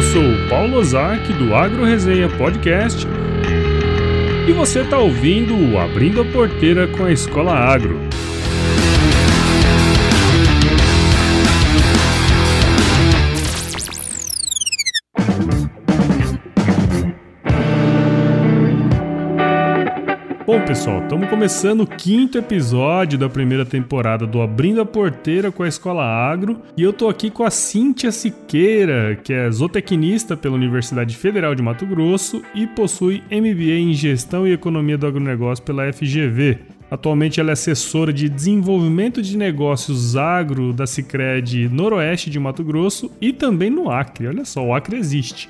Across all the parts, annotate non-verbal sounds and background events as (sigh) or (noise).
Eu sou o Paulo Ozaki do Agro Resenha Podcast e você está ouvindo o Abrindo a Porteira com a Escola Agro. Pessoal, estamos começando o quinto episódio da primeira temporada do Abrindo a Porteira com a Escola Agro e eu tô aqui com a Cíntia Siqueira, que é zootecnista pela Universidade Federal de Mato Grosso e possui MBA em Gestão e Economia do Agronegócio pela FGV. Atualmente ela é assessora de desenvolvimento de negócios agro da Sicredi Noroeste de Mato Grosso e também no Acre. Olha só, o Acre existe.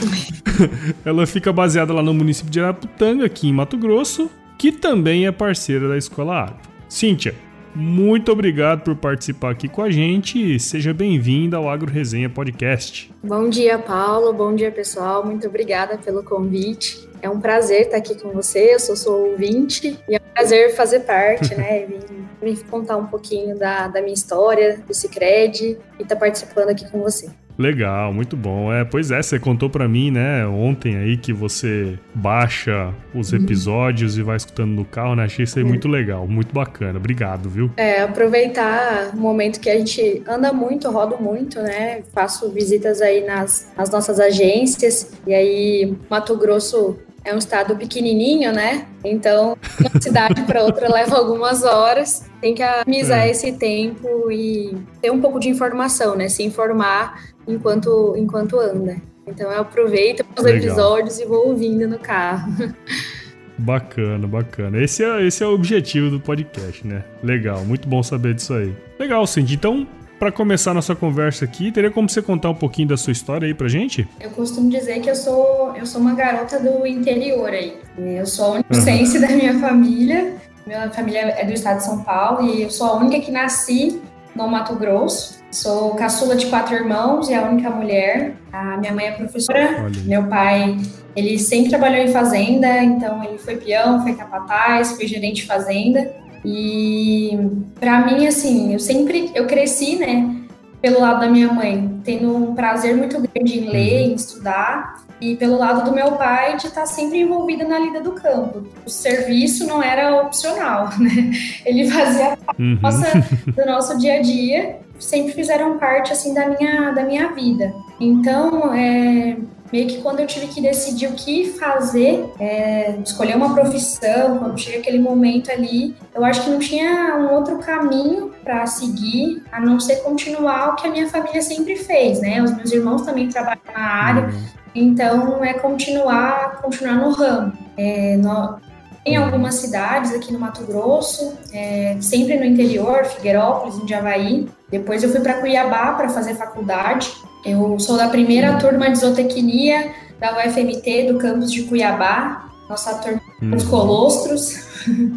(laughs) ela fica baseada lá no município de Araputanga, aqui em Mato Grosso, que também é parceira da Escola Agro. Cíntia, muito obrigado por participar aqui com a gente e seja bem-vinda ao Agro Resenha Podcast. Bom dia, Paulo. Bom dia, pessoal. Muito obrigada pelo convite. É um prazer estar aqui com você, eu sou sou ouvinte e é um prazer fazer parte, né? (laughs) Vim, contar um pouquinho da, da minha história, do Cicred e estar tá participando aqui com você. Legal, muito bom. É, pois é, você contou para mim, né, ontem aí que você baixa os uhum. episódios uhum. e vai escutando no carro, né? Achei isso aí é. muito legal, muito bacana. Obrigado, viu? É, aproveitar o momento que a gente anda muito, rodo muito, né? Faço visitas aí nas, nas nossas agências e aí Mato Grosso é um estado pequenininho, né? Então, de uma cidade para outra leva algumas horas. Tem que amizar é. esse tempo e ter um pouco de informação, né? Se informar enquanto, enquanto anda. Então, eu aproveito os Legal. episódios e vou ouvindo no carro. Bacana, bacana. Esse é, esse é o objetivo do podcast, né? Legal, muito bom saber disso aí. Legal, Cindy. Então, para começar nossa conversa aqui, teria como você contar um pouquinho da sua história aí pra gente? Eu costumo dizer que eu sou, eu sou uma garota do interior aí. Eu sou a unicência uhum. da minha família. Minha família é do estado de São Paulo e eu sou a única que nasci no Mato Grosso. Sou caçula de quatro irmãos e a única mulher. A minha mãe é professora, Olha. meu pai, ele sempre trabalhou em fazenda, então ele foi peão, foi capataz, foi gerente de fazenda. E para mim, assim, eu sempre, eu cresci, né, pelo lado da minha mãe, tendo um prazer muito grande em ler, uhum. em estudar, e pelo lado do meu pai de estar sempre envolvida na lida do campo. O serviço não era opcional, (laughs) né? Ele fazia parte uhum. do nosso dia a dia, sempre fizeram parte assim da minha da minha vida. Então, é, meio que quando eu tive que decidir o que fazer, é, escolher uma profissão, quando chega aquele momento ali, eu acho que não tinha um outro caminho para seguir, a não ser continuar o que a minha família sempre fez, né? Os meus irmãos também trabalham na área, uhum. então é continuar, continuar no ramo. É, no, tem algumas cidades aqui no Mato Grosso, é, sempre no interior, Figueirópolis, em Javaí. Depois eu fui para Cuiabá para fazer faculdade. Eu sou da primeira turma de zootecnia da UFMT do campus de Cuiabá, nossa turma dos uhum. colostros.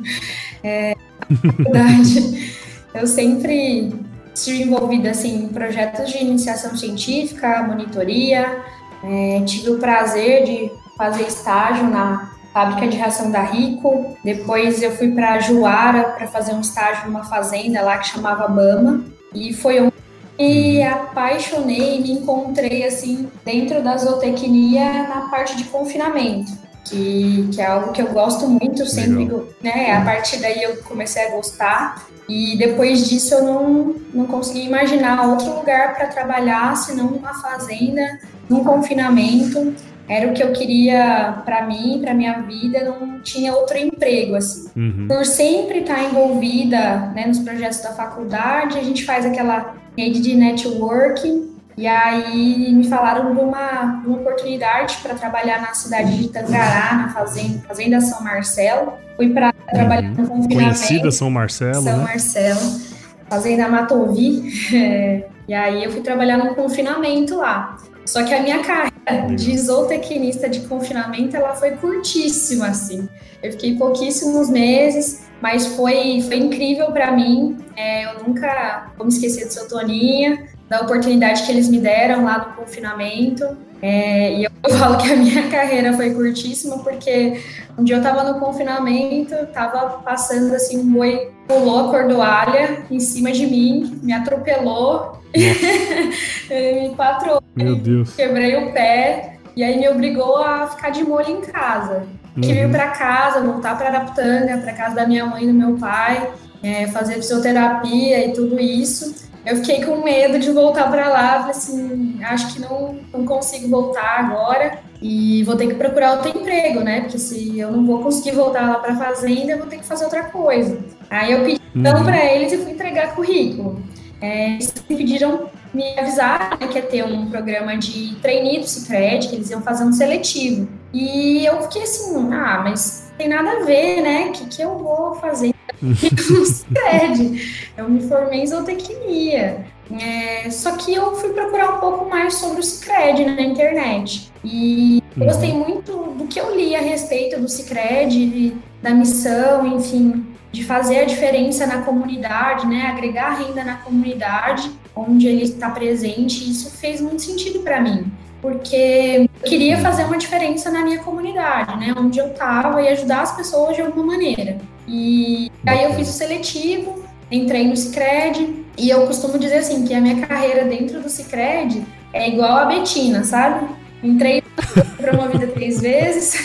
(laughs) é, verdade, eu sempre estive envolvida assim, em projetos de iniciação científica, monitoria. É, tive o prazer de fazer estágio na fábrica de ração da Rico. Depois eu fui para Juara para fazer um estágio numa fazenda lá que chamava Bama. E foi onde me apaixonei, me encontrei assim dentro da zootecnia na parte de confinamento, que, que é algo que eu gosto muito, sempre, Legal. né? A partir daí eu comecei a gostar e depois disso eu não, não consegui imaginar outro lugar para trabalhar senão numa fazenda, num confinamento era o que eu queria para mim, para minha vida, não tinha outro emprego assim. Uhum. Por sempre estar envolvida né, nos projetos da faculdade, a gente faz aquela rede de networking e aí me falaram de uma, de uma oportunidade para trabalhar na cidade de Tangará, na fazenda, fazenda São Marcelo. Fui para uhum. trabalhar no confinamento. Conhecida São Marcelo, São né? Marcelo, fazenda Matovi. (laughs) É, e aí eu fui trabalhar no confinamento lá. Só que a minha carreira de zootecnista de confinamento, ela foi curtíssima, assim. Eu fiquei pouquíssimos meses, mas foi, foi incrível para mim. É, eu nunca vou me esquecer do seu Toninha, da oportunidade que eles me deram lá no confinamento. É, e eu, (laughs) falo que a minha (laughs) carreira foi curtíssima, porque um dia eu estava no confinamento, estava passando assim, um boi pulou a cordoalha em cima de mim, me atropelou, (laughs) me patrou, Meu Deus. quebrei o pé, e aí me obrigou a ficar de molho em casa. Uhum. Que vir para casa, voltar para Araputanga, para casa da minha mãe e do meu pai, é, fazer fisioterapia e tudo isso. Eu fiquei com medo de voltar para lá, falei assim, acho que não, não consigo voltar agora e vou ter que procurar outro emprego, né? Porque se eu não vou conseguir voltar lá para a fazenda, eu vou ter que fazer outra coisa. Aí eu pedi então uhum. para eles e fui entregar currículo. É, eles me pediram me avisar né, que ia ter um programa de trainee do Cicred, que eles iam fazer um seletivo. E eu fiquei assim, ah, mas tem nada a ver, né? O que, que eu vou fazer no Cicred? Eu me formei em zootecnia. É, só que eu fui procurar um pouco mais sobre o Cicred na internet. E uhum. gostei muito do que eu li a respeito do Cicred, da missão, enfim, de fazer a diferença na comunidade, né? Agregar renda na comunidade onde ele está presente. Isso fez muito sentido para mim porque eu queria fazer uma diferença na minha comunidade, né, onde eu estava e ajudar as pessoas de alguma maneira. E aí eu fiz o seletivo, entrei no Cicred e eu costumo dizer assim que a minha carreira dentro do Cicred é igual a Betina, sabe? Entrei (laughs) promovida três vezes.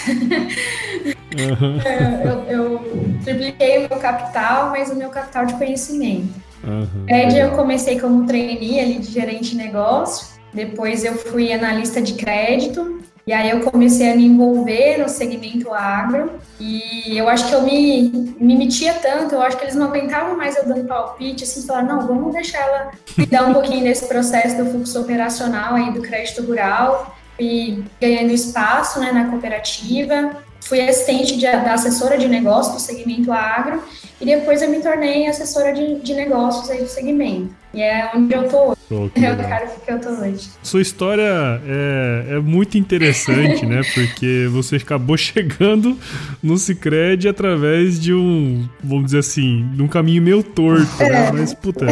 Uhum. (laughs) eu, eu tripliquei o meu capital, mas o meu capital de conhecimento. Uhum. eu comecei como trainee ali de gerente de negócio. Depois eu fui analista de crédito, e aí eu comecei a me envolver no segmento agro, e eu acho que eu me, me metia tanto, eu acho que eles não aguentavam mais eu dando palpite, assim, falar, não, vamos deixar ela dar um pouquinho desse processo do fluxo operacional aí do crédito rural, e ganhando espaço né, na cooperativa, fui assistente de, da assessora de negócios do segmento agro, e depois eu me tornei assessora de, de negócios aí do segmento. E é onde eu tô hoje. Oh, é o cara que eu tô hoje. Sua história é, é muito interessante, né? Porque você acabou (laughs) chegando no Cicred através de um, vamos dizer assim, de um caminho meio torto, né? é. né? Mas, puta,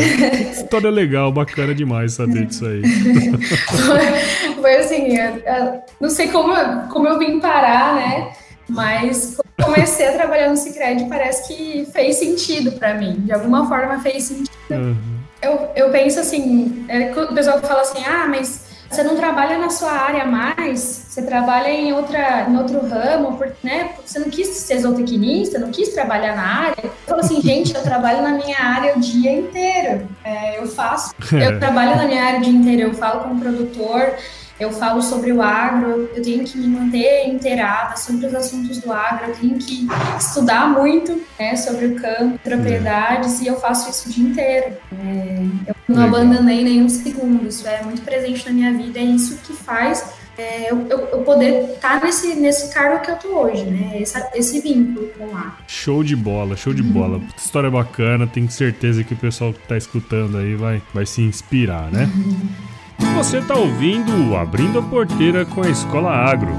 história legal, bacana demais saber disso aí. Foi, (laughs) foi assim, eu, eu, não sei como, como eu vim parar, né? Mas comecei a trabalhar no Cicred parece que fez sentido para mim. De alguma forma fez sentido. Uhum eu, eu penso assim, é, o pessoal fala assim, ah, mas você não trabalha na sua área mais, você trabalha em, outra, em outro ramo, porque, né, você não quis ser zootecnista, não quis trabalhar na área. Eu falo assim, (laughs) gente, eu trabalho na minha área o dia inteiro. É, eu faço, eu (laughs) trabalho na minha área o dia inteiro, eu falo com o produtor, eu falo sobre o agro, eu tenho que me manter inteirada sobre os assuntos do agro, eu tenho que estudar muito né, sobre o campo, propriedades, e eu faço isso o dia inteiro. É, eu não abandonei nenhum segundo, isso é muito presente na minha vida, é isso que faz é, eu, eu, poder estar tá nesse, nesse cargo que eu tô hoje, né? Esse, esse vínculo com o agro. Show de bola, show de uhum. bola. História bacana, tenho certeza que o pessoal que tá escutando aí vai, vai se inspirar, né? Uhum. (laughs) Você está ouvindo Abrindo a Porteira com a Escola Agro.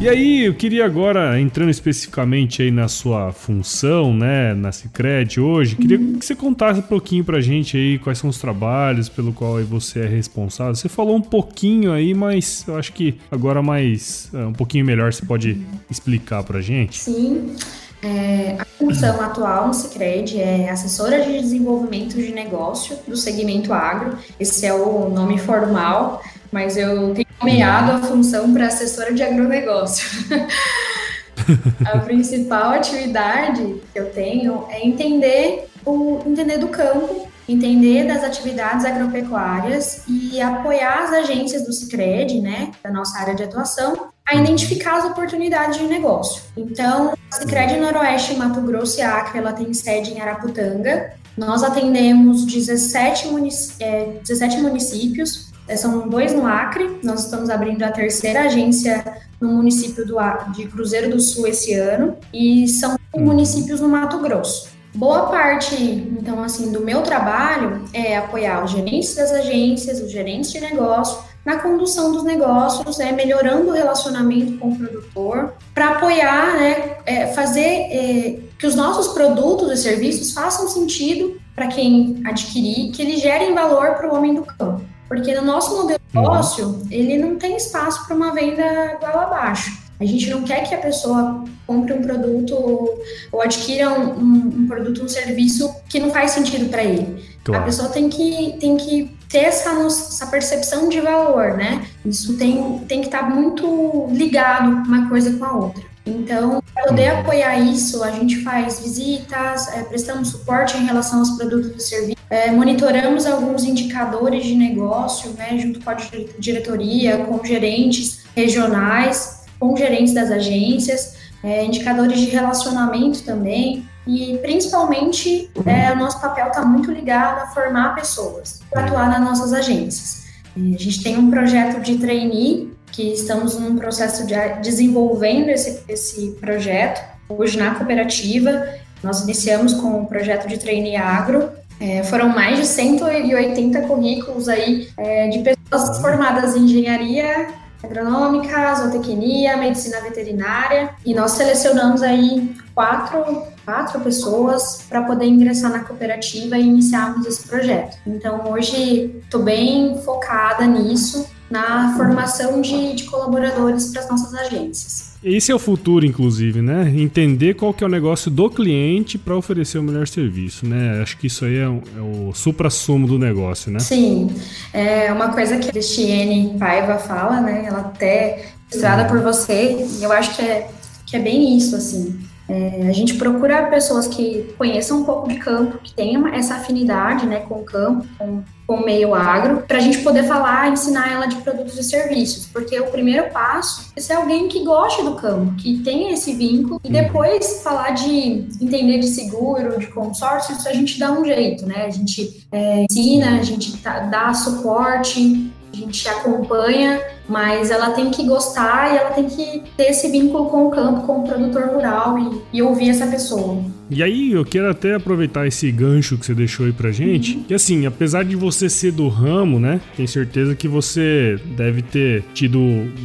E aí, eu queria agora, entrando especificamente aí na sua função, né, na Cicred hoje, queria que você contasse um pouquinho pra gente aí quais são os trabalhos pelo qual você é responsável. Você falou um pouquinho aí, mas eu acho que agora mais, é, um pouquinho melhor você pode explicar pra gente. Sim. É, a função atual no Cicred é assessora de desenvolvimento de negócio do segmento agro. Esse é o nome formal, mas eu tenho nomeado a função para assessora de agronegócio. (laughs) a principal atividade que eu tenho é entender o entender do campo, entender das atividades agropecuárias e apoiar as agências do Cicred, né, da nossa área de atuação, a identificar as oportunidades de negócio. Então, a Cicred Noroeste Mato Grosso e Acre, ela tem sede em Araputanga. Nós atendemos 17, munic é, 17 municípios, é, são dois no Acre. Nós estamos abrindo a terceira agência no município do, de Cruzeiro do Sul esse ano e são uhum. municípios no Mato Grosso. Boa parte, então, assim, do meu trabalho é apoiar os gerentes das agências, os gerentes de negócio, na condução dos negócios, né, melhorando o relacionamento com o produtor, para apoiar, né, é, fazer é, que os nossos produtos e serviços façam sentido para quem adquirir, que eles gerem valor para o homem do campo. Porque no nosso modelo de uhum. negócio, ele não tem espaço para uma venda igual abaixo. A gente não quer que a pessoa compre um produto ou adquira um, um, um produto, um serviço que não faz sentido para ele. Claro. A pessoa tem que, tem que ter essa, essa percepção de valor, né? Isso tem, tem que estar tá muito ligado uma coisa com a outra. Então, para poder uhum. apoiar isso, a gente faz visitas, é, prestamos suporte em relação aos produtos e serviços, é, monitoramos alguns indicadores de negócio, né, junto com a diretoria, com gerentes regionais, com gerentes das agências, é, indicadores de relacionamento também, e principalmente é, o nosso papel está muito ligado a formar pessoas para atuar nas nossas agências. A gente tem um projeto de trainee que estamos num processo de desenvolvendo esse, esse projeto hoje na cooperativa. Nós iniciamos com o projeto de trainee agro. É, foram mais de 180 currículos aí é, de pessoas formadas em engenharia agronômica, zootecnia, medicina veterinária, e nós selecionamos aí quatro, quatro pessoas para poder ingressar na cooperativa e iniciarmos esse projeto. Então, hoje estou bem focada nisso, na formação de, de colaboradores para as nossas agências. Esse é o futuro, inclusive, né? Entender qual que é o negócio do cliente para oferecer o melhor serviço, né? Acho que isso aí é, é o supra-sumo do negócio, né? Sim. É uma coisa que a Cristiane Paiva fala, né? Ela até estrada por você, eu acho que é, que é bem isso, assim. É, a gente procura pessoas que conheçam um pouco de campo, que tenham essa afinidade né, com o campo, com, com o meio agro, para a gente poder falar, ensinar ela de produtos e serviços. Porque o primeiro passo é ser alguém que goste do campo, que tenha esse vínculo, e depois falar de entender de seguro, de consórcio, isso a gente dá um jeito, né? A gente é, ensina, a gente tá, dá suporte, a gente acompanha, mas ela tem que gostar e ela tem que ter esse vínculo com o campo, com o produtor rural e, e ouvir essa pessoa. E aí eu quero até aproveitar esse gancho que você deixou aí pra gente, uhum. que assim, apesar de você ser do ramo, né, tenho certeza que você deve ter tido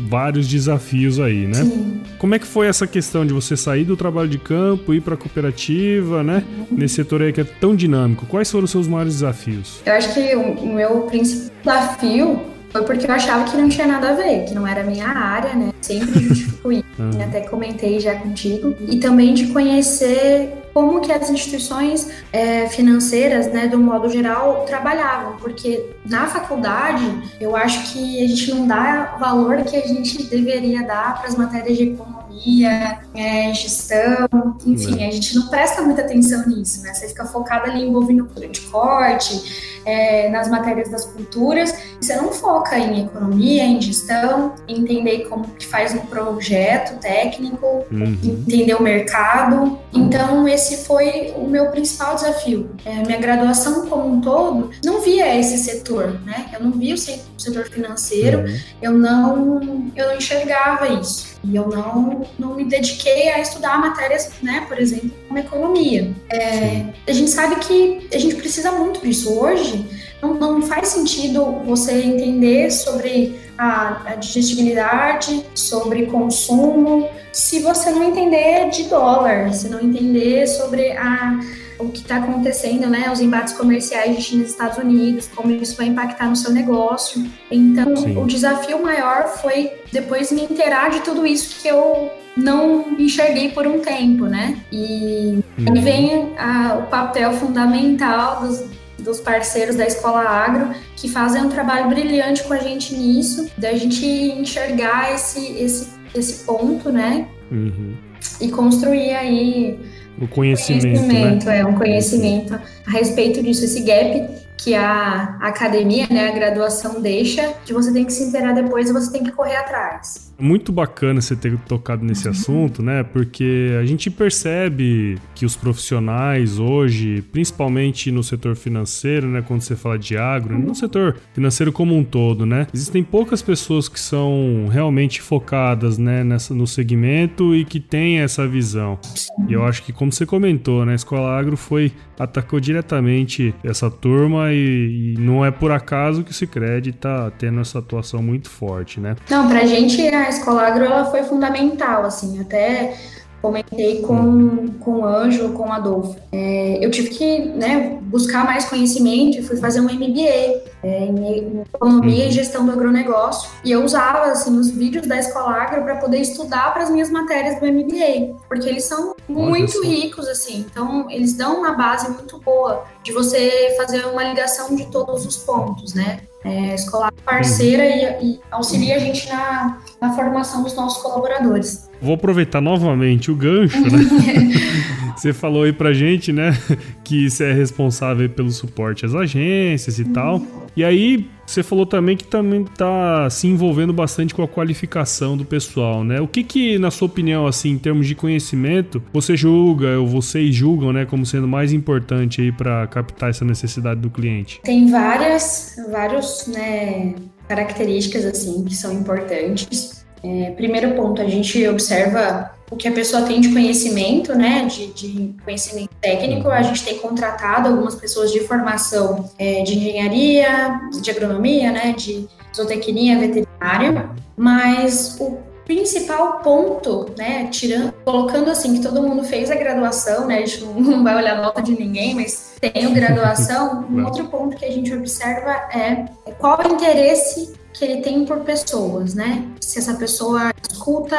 vários desafios aí, né? Sim. Como é que foi essa questão de você sair do trabalho de campo, ir pra cooperativa, né, uhum. nesse setor aí que é tão dinâmico? Quais foram os seus maiores desafios? Eu acho que o meu principal desafio foi porque eu achava que não tinha nada a ver, que não era a minha área, né? Sempre justifico (laughs) isso. Uhum. Até comentei já contigo. E também de conhecer como que as instituições é, financeiras, né, do modo geral, trabalhavam, porque na faculdade eu acho que a gente não dá valor que a gente deveria dar para as matérias de economia, é, gestão, enfim, a gente não presta muita atenção nisso, né? Você fica focado ali em envolvendo de corte, é, nas matérias das culturas, você não foca em economia, em gestão, em entender como que faz um projeto técnico, uhum. entender o mercado. Então, esse foi o meu principal desafio. É, minha graduação como um todo não via esse setor, né? Eu não via o setor financeiro, uhum. eu não eu não enxergava isso. E eu não, não me dediquei a estudar matérias, né, por exemplo, como economia. É, a gente sabe que a gente precisa muito disso. Hoje, não, não faz sentido você entender sobre a, a digestibilidade, sobre consumo, se você não entender de dólar, se não entender sobre a o que está acontecendo, né, os embates comerciais de China e Estados Unidos, como isso vai impactar no seu negócio. Então, Sim. o desafio maior foi depois me inteirar de tudo isso que eu não enxerguei por um tempo, né? E uhum. aí vem a, o papel fundamental dos, dos parceiros da Escola Agro, que fazem um trabalho brilhante com a gente nisso, da gente enxergar esse, esse, esse ponto, né? Uhum. E construir aí o conhecimento. conhecimento né? É um conhecimento a respeito disso, esse gap que a academia, né, a graduação deixa, que você tem que se inteirar depois e você tem que correr atrás. Muito bacana você ter tocado nesse assunto, né? Porque a gente percebe que os profissionais hoje, principalmente no setor financeiro, né? Quando você fala de agro, no setor financeiro como um todo, né? Existem poucas pessoas que são realmente focadas, né? Nessa, no segmento e que têm essa visão. E eu acho que, como você comentou, né? A Escola Agro foi atacou diretamente essa turma e, e não é por acaso que o Cicred tá tendo essa atuação muito forte, né? Não, pra gente a Escola Agro ela foi fundamental, assim, até comentei com, com o Anjo, com o Adolfo. É, eu tive que né, buscar mais conhecimento e fui fazer um MBA é, em Economia uhum. e Gestão do Agronegócio. E eu usava assim, os vídeos da Escola Agro para poder estudar para as minhas matérias do MBA, porque eles são muito ricos, assim. Então, eles dão uma base muito boa de você fazer uma ligação de todos os pontos, né? É, escolar parceira uhum. e, e, auxilia a gente na, na formação dos nossos colaboradores. Vou aproveitar novamente o gancho, né? (laughs) você falou aí pra gente, né, que você é responsável pelo suporte às agências e uhum. tal. E aí, você falou também que também está se envolvendo bastante com a qualificação do pessoal, né? O que que, na sua opinião, assim, em termos de conhecimento, você julga ou vocês julgam, né, como sendo mais importante aí para captar essa necessidade do cliente? Tem várias, vários, né, características assim que são importantes. É, primeiro ponto, a gente observa o que a pessoa tem de conhecimento, né, de, de conhecimento técnico. A gente tem contratado algumas pessoas de formação é, de engenharia, de agronomia, né, de zootecnia veterinária, mas o principal ponto, né, tirando, colocando assim que todo mundo fez a graduação, né, a gente não (laughs) vai olhar a nota de ninguém, mas tem a graduação. um outro ponto que a gente observa é qual o interesse que ele tem por pessoas, né? Se essa pessoa escuta,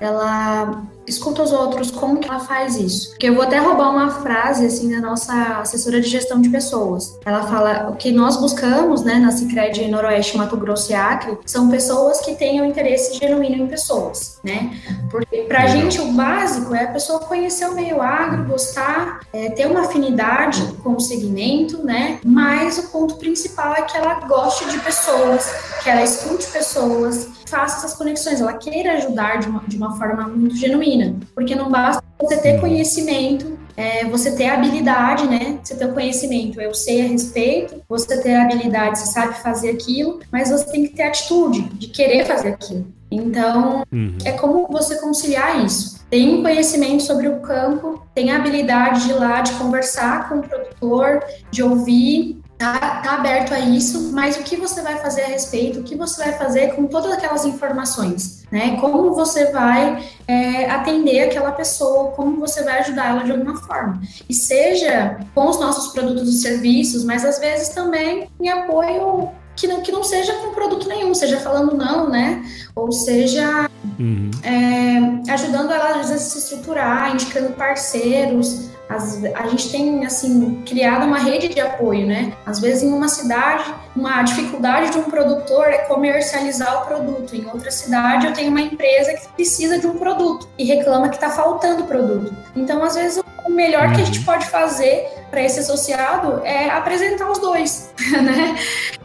ela escuta os outros, como que ela faz isso? Porque eu vou até roubar uma frase assim da nossa assessora de gestão de pessoas. Ela fala o que nós buscamos, né, na Sicredi Noroeste, Mato Grosso e Acre, são pessoas que tenham interesse genuíno em pessoas, né? Porque pra gente o básico é a pessoa conhecer o meio agro, gostar, é, ter uma afinidade com o segmento, né? Mas o ponto principal é que ela goste de pessoas, que ela escute pessoas, faça essas conexões, ela queira ajudar de uma, de uma forma muito genuína, porque não basta você ter conhecimento, é, você ter habilidade, né? Você ter o conhecimento, eu sei a respeito, você ter a habilidade, você sabe fazer aquilo, mas você tem que ter atitude de querer fazer aquilo. Então, uhum. é como você conciliar isso. Tem um conhecimento sobre o campo, tem a habilidade de ir lá, de conversar com o produtor, de ouvir, tá, tá aberto a isso, mas o que você vai fazer a respeito, o que você vai fazer com todas aquelas informações, né? Como você vai é, atender aquela pessoa, como você vai ajudar ela de alguma forma. E seja com os nossos produtos e serviços, mas às vezes também em apoio que não, que não seja com produto nenhum, seja falando não, né? Ou seja uhum. é, ajudando ela a se estruturar, indicando parceiros, as, a gente tem, assim, criado uma rede de apoio, né? Às vezes, em uma cidade, uma dificuldade de um produtor é comercializar o produto. Em outra cidade, eu tenho uma empresa que precisa de um produto e reclama que está faltando produto. Então, às vezes, o melhor que a gente uhum. pode fazer para esse associado é apresentar os dois, (laughs) né?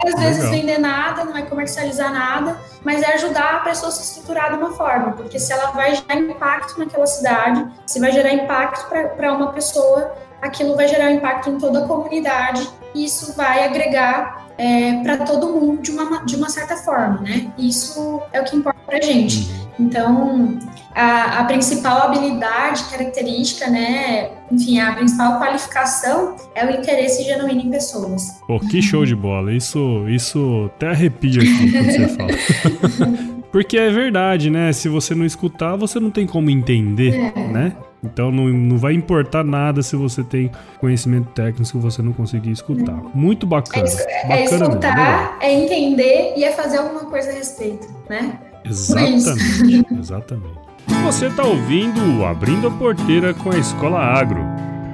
Às vezes Legal. vender nada, não é comercializar nada, mas é ajudar a pessoa a se estruturar de uma forma, porque se ela vai gerar impacto naquela cidade, se vai gerar impacto para uma pessoa, aquilo vai gerar impacto em toda a comunidade e isso vai agregar é, para todo mundo de uma, de uma certa forma, né? Isso é o que importa para gente. Uhum. Então, a, a, principal habilidade, característica, né, enfim, a principal qualificação é o interesse genuíno em pessoas. Pô, que show de bola. Isso, isso até arrepia aqui quando você fala. (laughs) Porque é verdade, né? Se você não escutar, você não tem como entender, é. né? Então não, não vai importar nada se você tem conhecimento técnico se você não conseguir escutar. É. Muito bacana. É, é bacana escutar, mesmo. é entender e é fazer alguma coisa a respeito, né? Exatamente, exatamente. Você está ouvindo Abrindo a Porteira com a Escola Agro.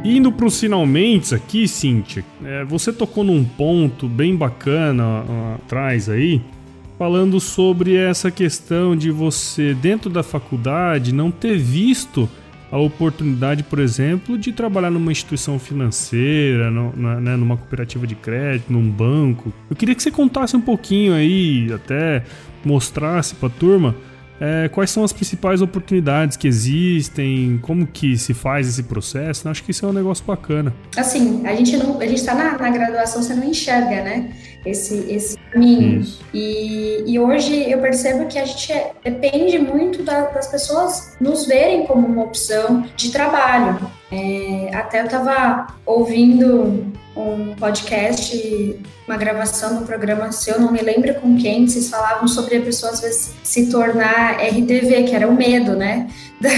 Indo para os finalmente aqui, Cíntia, é, você tocou num ponto bem bacana atrás aí, falando sobre essa questão de você, dentro da faculdade, não ter visto a oportunidade, por exemplo, de trabalhar numa instituição financeira, no, na, né, numa cooperativa de crédito, num banco. Eu queria que você contasse um pouquinho aí, até mostrasse para a turma é, quais são as principais oportunidades que existem, como que se faz esse processo. Acho que isso é um negócio bacana. Assim, a gente não, a gente está na, na, graduação, você não enxerga, né? Esse, esse caminho. E, e hoje eu percebo que a gente é, depende muito da, das pessoas nos verem como uma opção de trabalho. É, até eu estava ouvindo um podcast, uma gravação do programa seu, não me lembro com quem, vocês falavam sobre a pessoa às vezes se tornar RTV, que era o medo, né? (laughs) Da,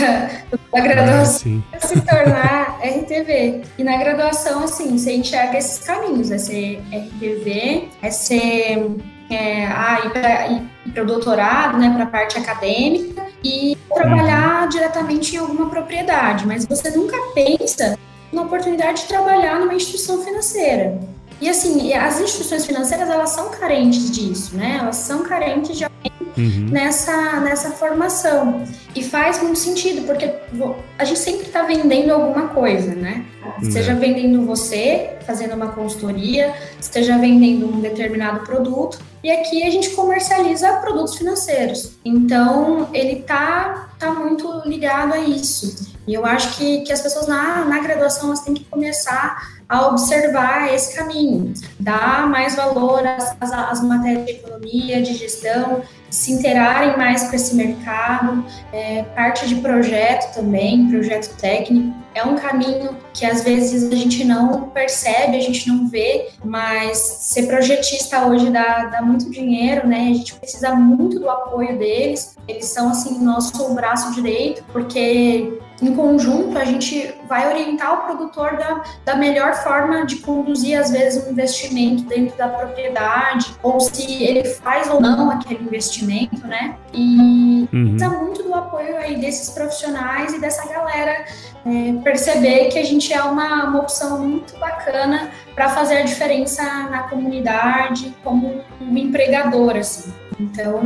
da graduação, ah, se tornar RTV. E na graduação, assim, você enxerga esses caminhos, é ser RTV, é ser é, ah, ir para o doutorado, né, para a parte acadêmica e trabalhar uhum. diretamente em alguma propriedade, mas você nunca pensa na oportunidade de trabalhar numa instituição financeira. E assim, as instituições financeiras, elas são carentes disso, né? Elas são carentes de alguém uhum. nessa, nessa formação. E faz muito sentido, porque a gente sempre está vendendo alguma coisa, né? Seja vendendo você, fazendo uma consultoria, esteja vendendo um determinado produto. E aqui a gente comercializa produtos financeiros. Então, ele tá, tá muito ligado a isso. E eu acho que, que as pessoas na, na graduação elas têm que começar a observar esse caminho, dar mais valor às, às, às matérias de economia, de gestão, se interarem mais com esse mercado, é, parte de projeto também, projeto técnico. É um caminho que às vezes a gente não percebe, a gente não vê, mas ser projetista hoje dá, dá muito dinheiro, né? A gente precisa muito do apoio deles. Eles são, assim, nosso braço direito, porque em conjunto, a gente vai orientar o produtor da, da melhor forma de conduzir, às vezes, um investimento dentro da propriedade, ou se ele faz ou não aquele investimento, né? E uhum. precisa muito do apoio aí desses profissionais e dessa galera é, perceber que a gente é uma, uma opção muito bacana para fazer a diferença na comunidade como um empregador, assim. Então,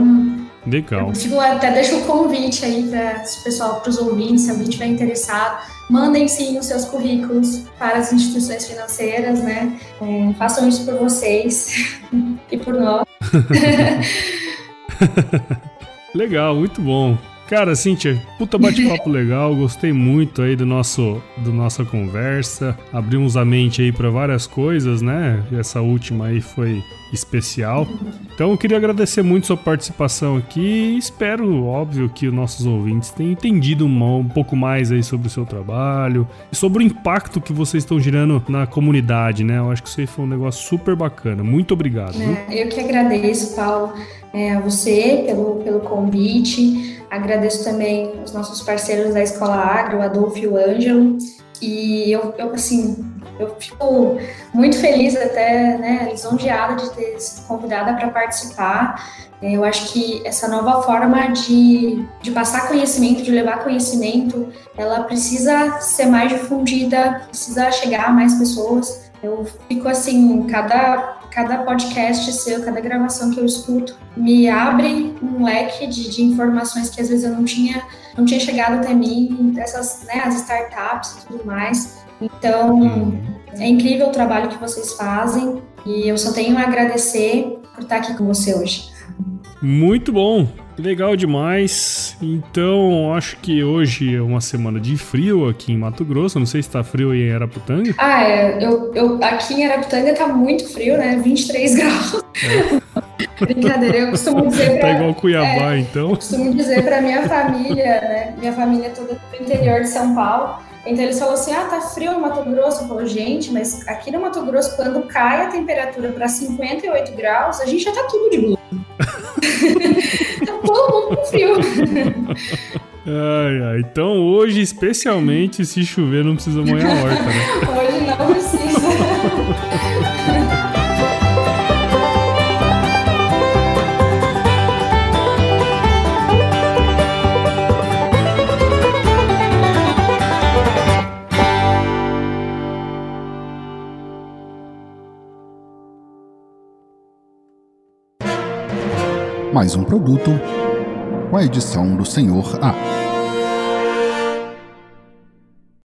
Legal. Eu até deixo o convite aí para o pessoal, para os ouvintes, se alguém estiver interessado, mandem sim os seus currículos para as instituições financeiras, né? É, façam isso por vocês (laughs) e por nós. (laughs) Legal, muito bom. Cara, Cíntia, puta bate-papo (laughs) legal, gostei muito aí do nosso do nossa conversa. Abrimos a mente aí para várias coisas, né? Essa última aí foi especial. Então eu queria agradecer muito sua participação aqui espero, óbvio, que os nossos ouvintes tenham entendido um, um pouco mais aí sobre o seu trabalho e sobre o impacto que vocês estão gerando na comunidade, né? Eu acho que isso aí foi um negócio super bacana. Muito obrigado. É, eu que agradeço, Paulo, é, a você pelo, pelo convite. Agradeço também os nossos parceiros da Escola Agro, o Adolfo e o Ângelo. E eu, eu assim, eu fico muito feliz até, né, lisonjeada de ter sido convidada para participar. É, eu acho que essa nova forma de, de passar conhecimento, de levar conhecimento, ela precisa ser mais difundida, precisa chegar a mais pessoas. Eu fico assim, cada cada podcast seu, cada gravação que eu escuto, me abre um leque de, de informações que às vezes eu não tinha, não tinha chegado até mim, essas, né, as startups e tudo mais. Então, é incrível o trabalho que vocês fazem e eu só tenho a agradecer por estar aqui com você hoje. Muito bom. Legal demais. Então, acho que hoje é uma semana de frio aqui em Mato Grosso. Não sei se tá frio em Araputanga. Ah, é. Eu, eu, aqui em Araputanga tá muito frio, né? 23 (laughs) graus. É. Brincadeira, eu costumo dizer (laughs) pra... Tá igual Cuiabá, é, então. Eu costumo dizer pra minha família, né? Minha família é toda do interior de São Paulo. Então eles falaram assim: ah, tá frio no Mato Grosso. Eu falo, gente, mas aqui no Mato Grosso, quando cai a temperatura para 58 graus, a gente já tá tudo de blusa. Frio. (laughs) Ai, ai. Então hoje, especialmente, se chover, não precisa molhar a horta, né? hoje não precisa. mais um produto com a edição do Senhor A.